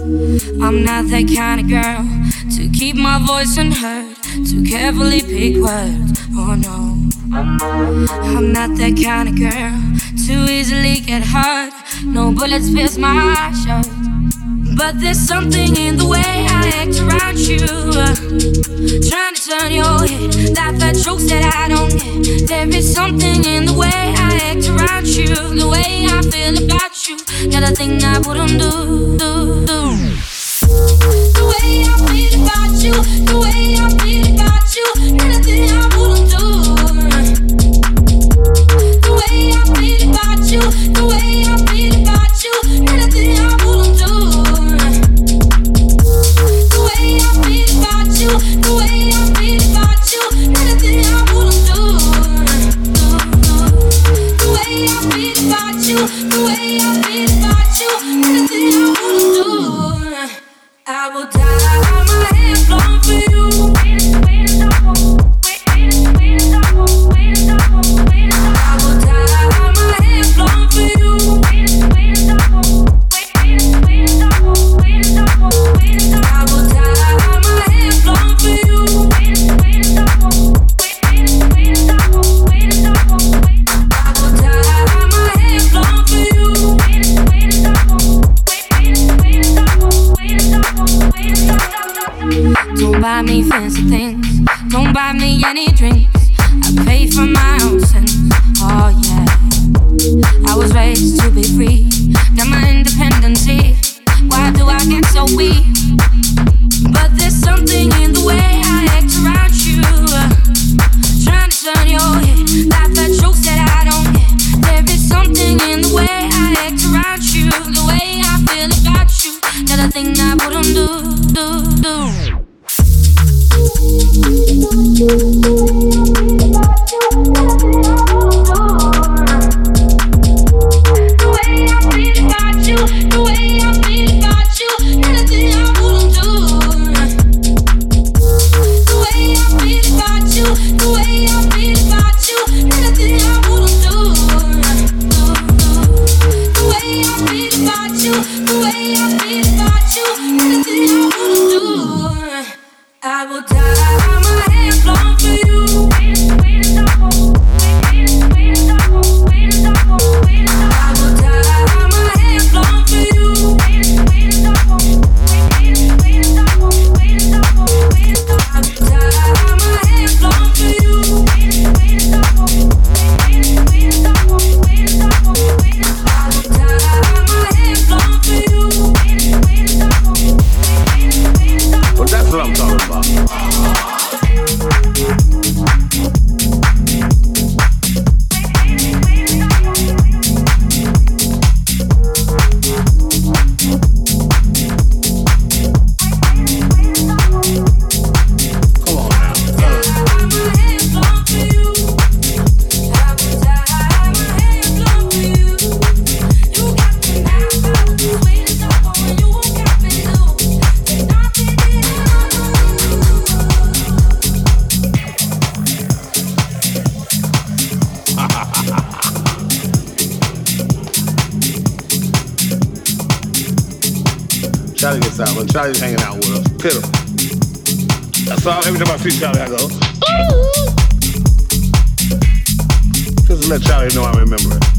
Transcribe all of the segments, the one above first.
I'm not that kind of girl to keep my voice unheard, to carefully pick words. Oh no. I'm not that kind of girl to easily get hurt. No bullets pierce my shirt. But there's something in the way I act around you. trying to turn your head, laugh at jokes that I don't get. There is something in the way I act around you, the way I feel about you. Not a thing I wouldn't do. do, do. The way I feel about you, the way I feel about you, Charlie gets out, but Charlie's hanging out with us. Piddle. That's all. Every time I see Charlie, I go, "Ooh." Just let Charlie know I remember it.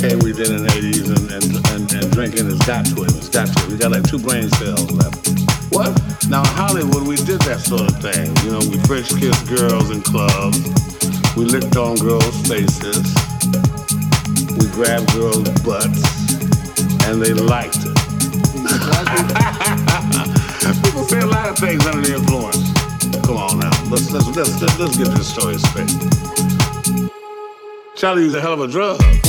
Cocaine we did in the 80s and, and, and, and drinking has got to it. It's got to it. We got like two brain cells left. What? Now, in Hollywood, we did that sort of thing. You know, we French kissed girls in clubs. We licked on girls' faces. We grabbed girls' butts. And they liked it. People say a lot of things under the influence. Come on now, let's let's let's let's, let's get this story straight. Charlie used a hell of a drug.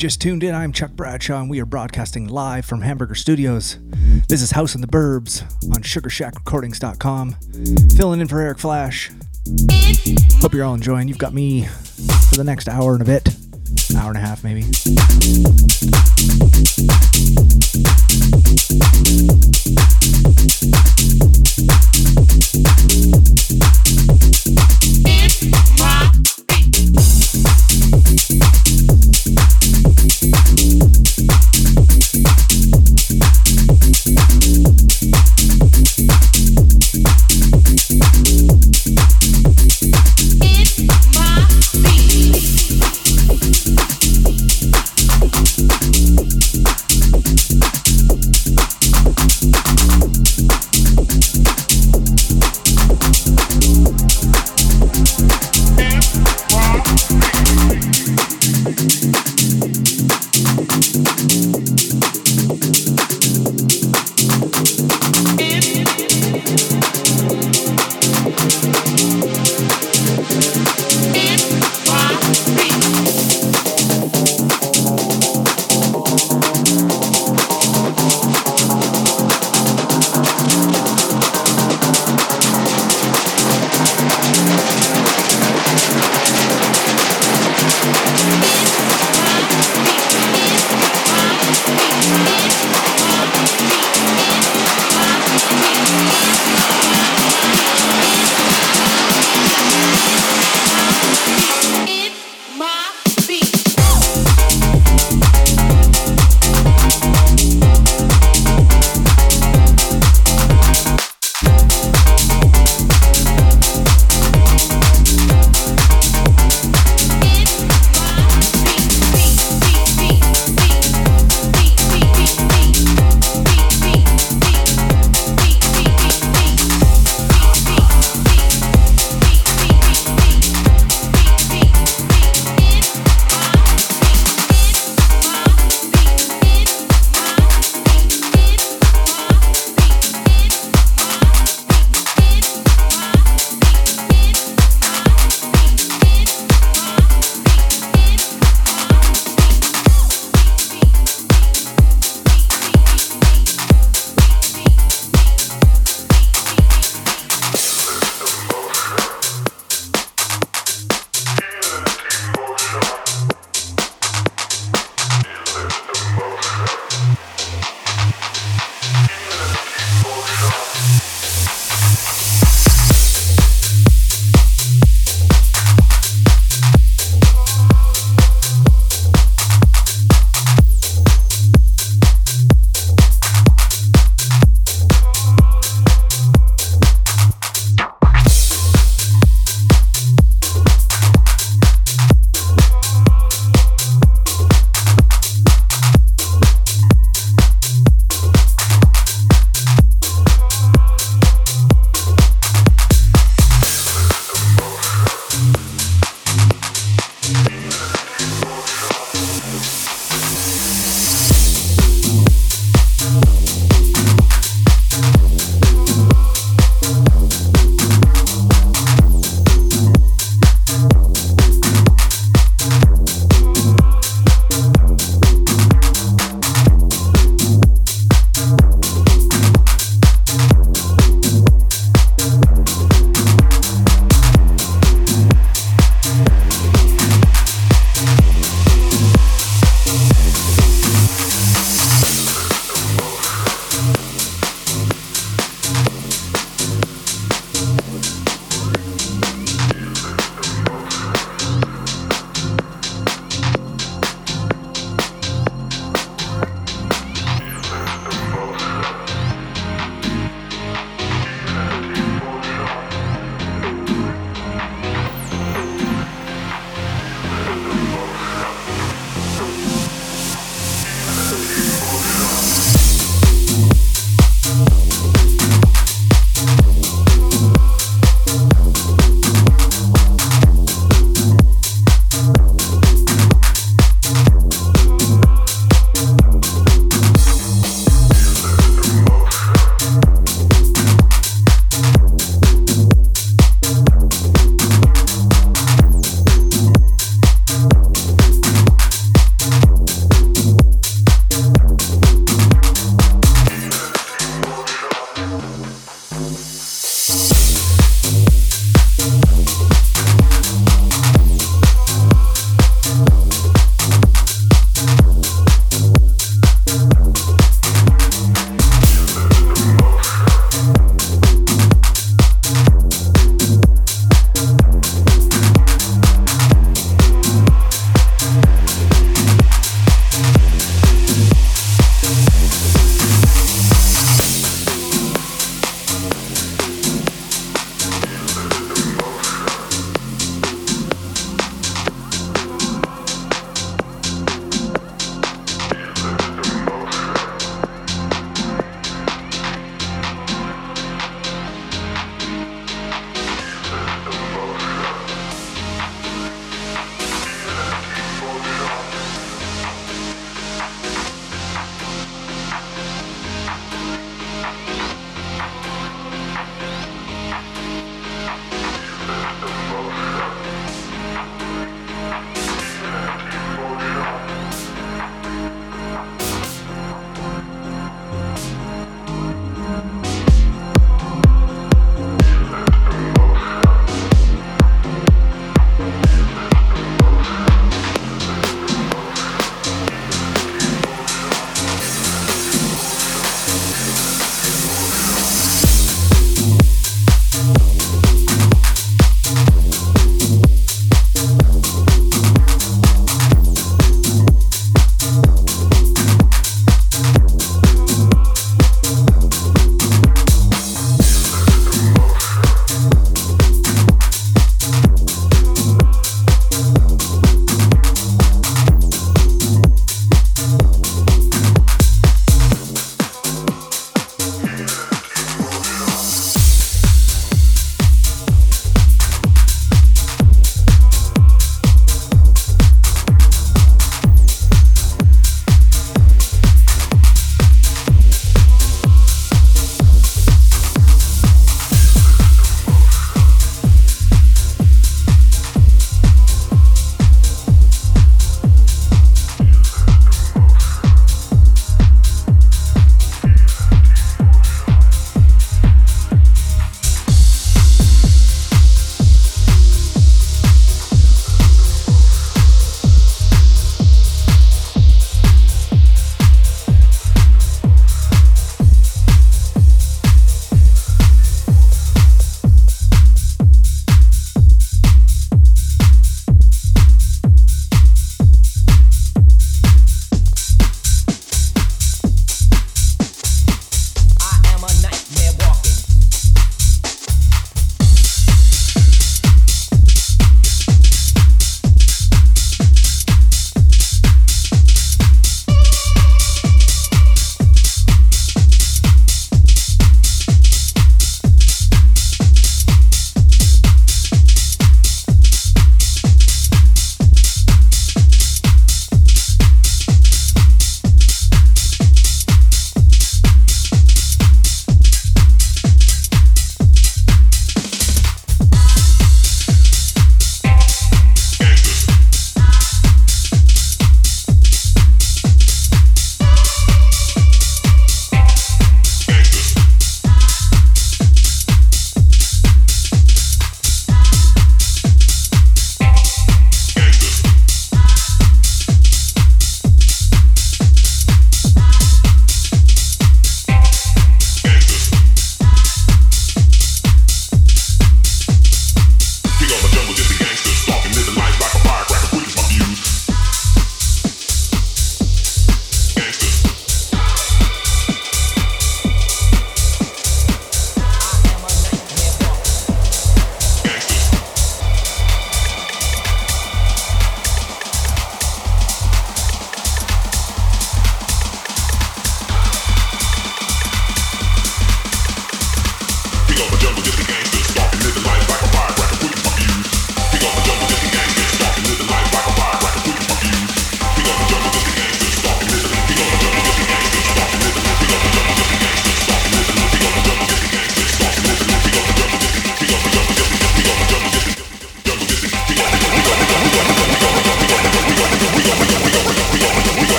Just tuned in, I'm Chuck Bradshaw, and we are broadcasting live from Hamburger Studios. This is House in the Burbs on SugarShackRecordings.com. Filling in for Eric Flash. Hope you're all enjoying. You've got me for the next hour and a bit, an hour and a half maybe.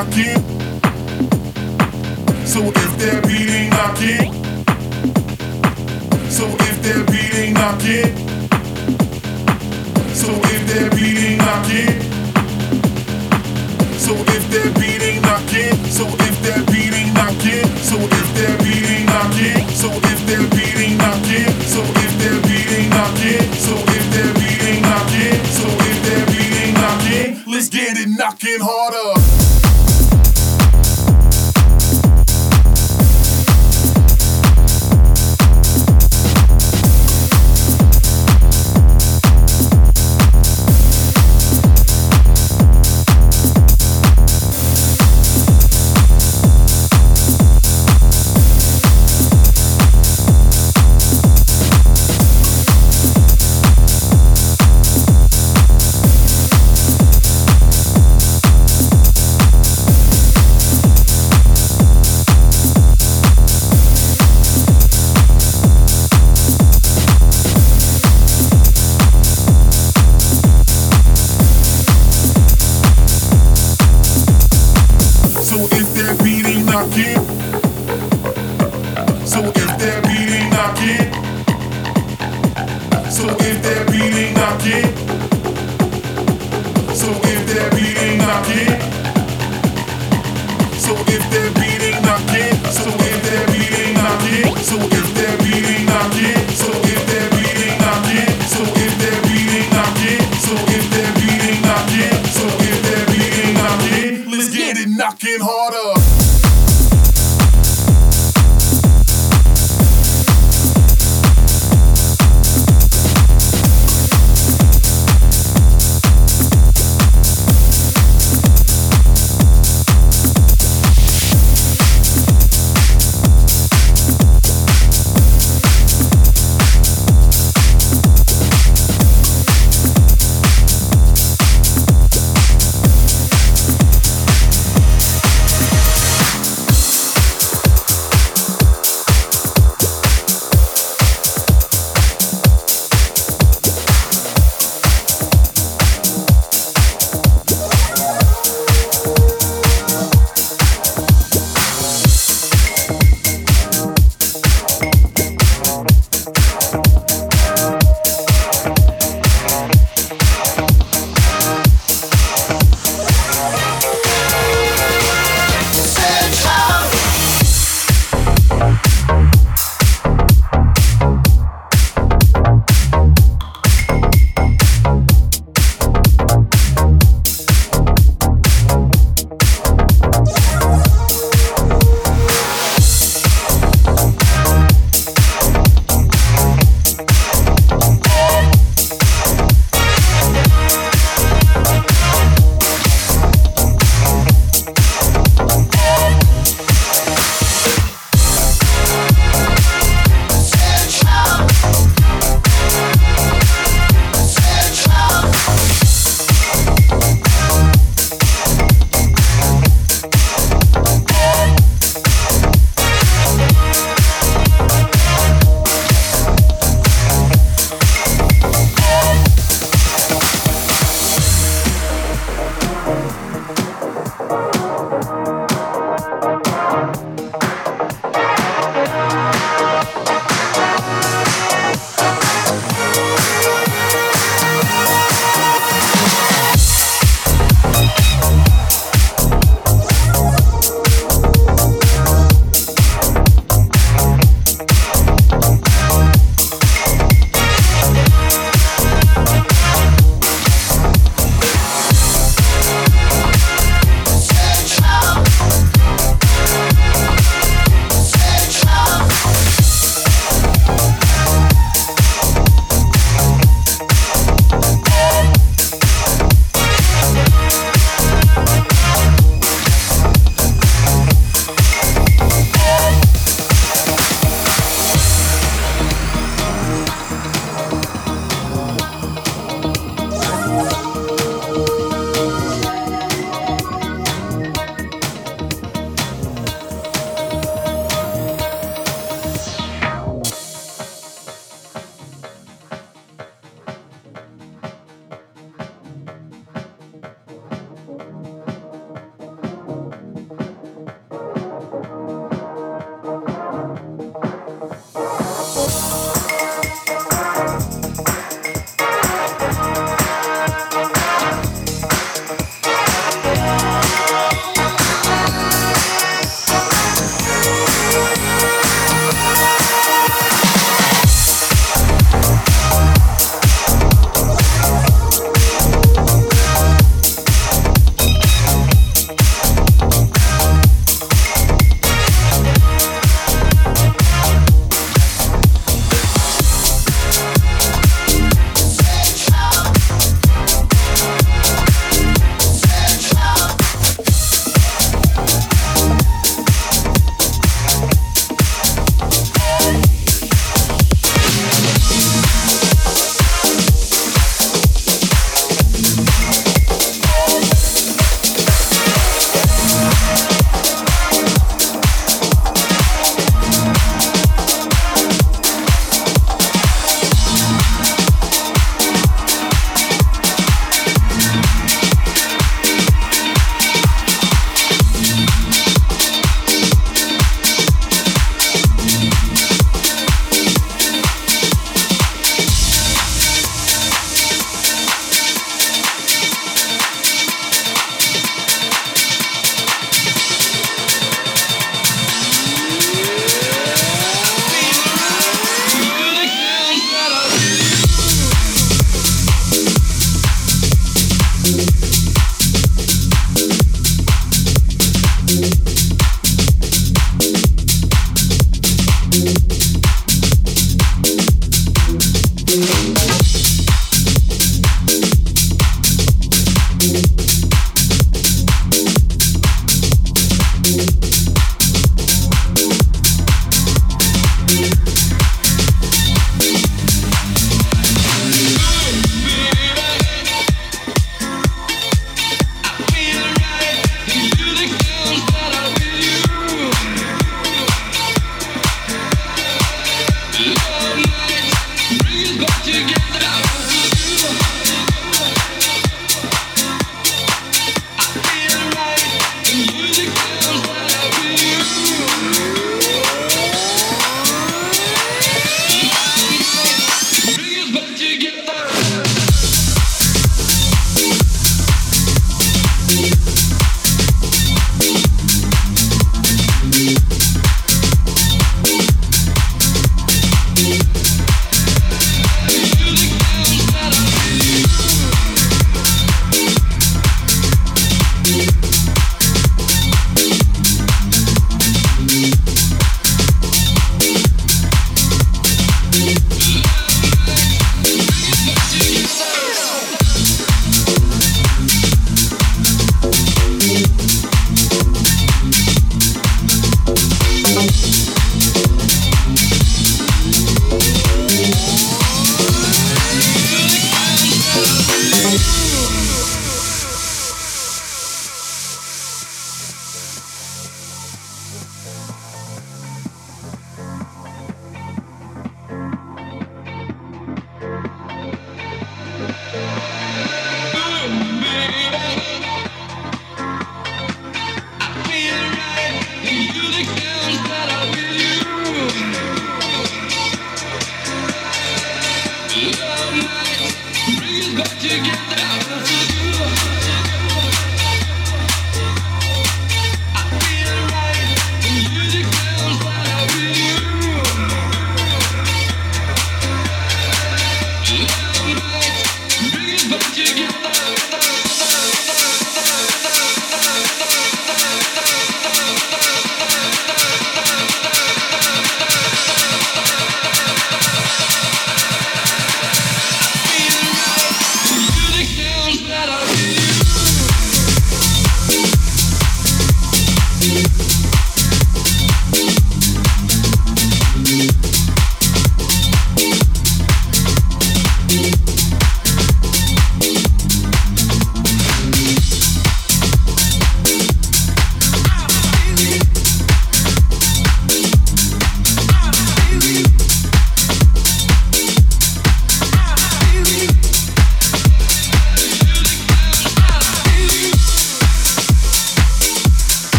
aqui.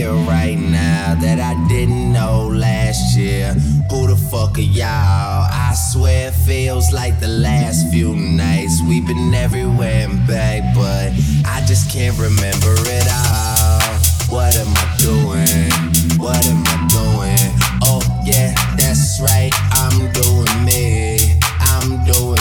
here right now that I didn't know last year. Who the fuck are y'all? I swear it feels like the last few nights. We've been everywhere and back, but I just can't remember it all. What am I doing? What am I doing? Oh, yeah, that's right. I'm doing me. I'm doing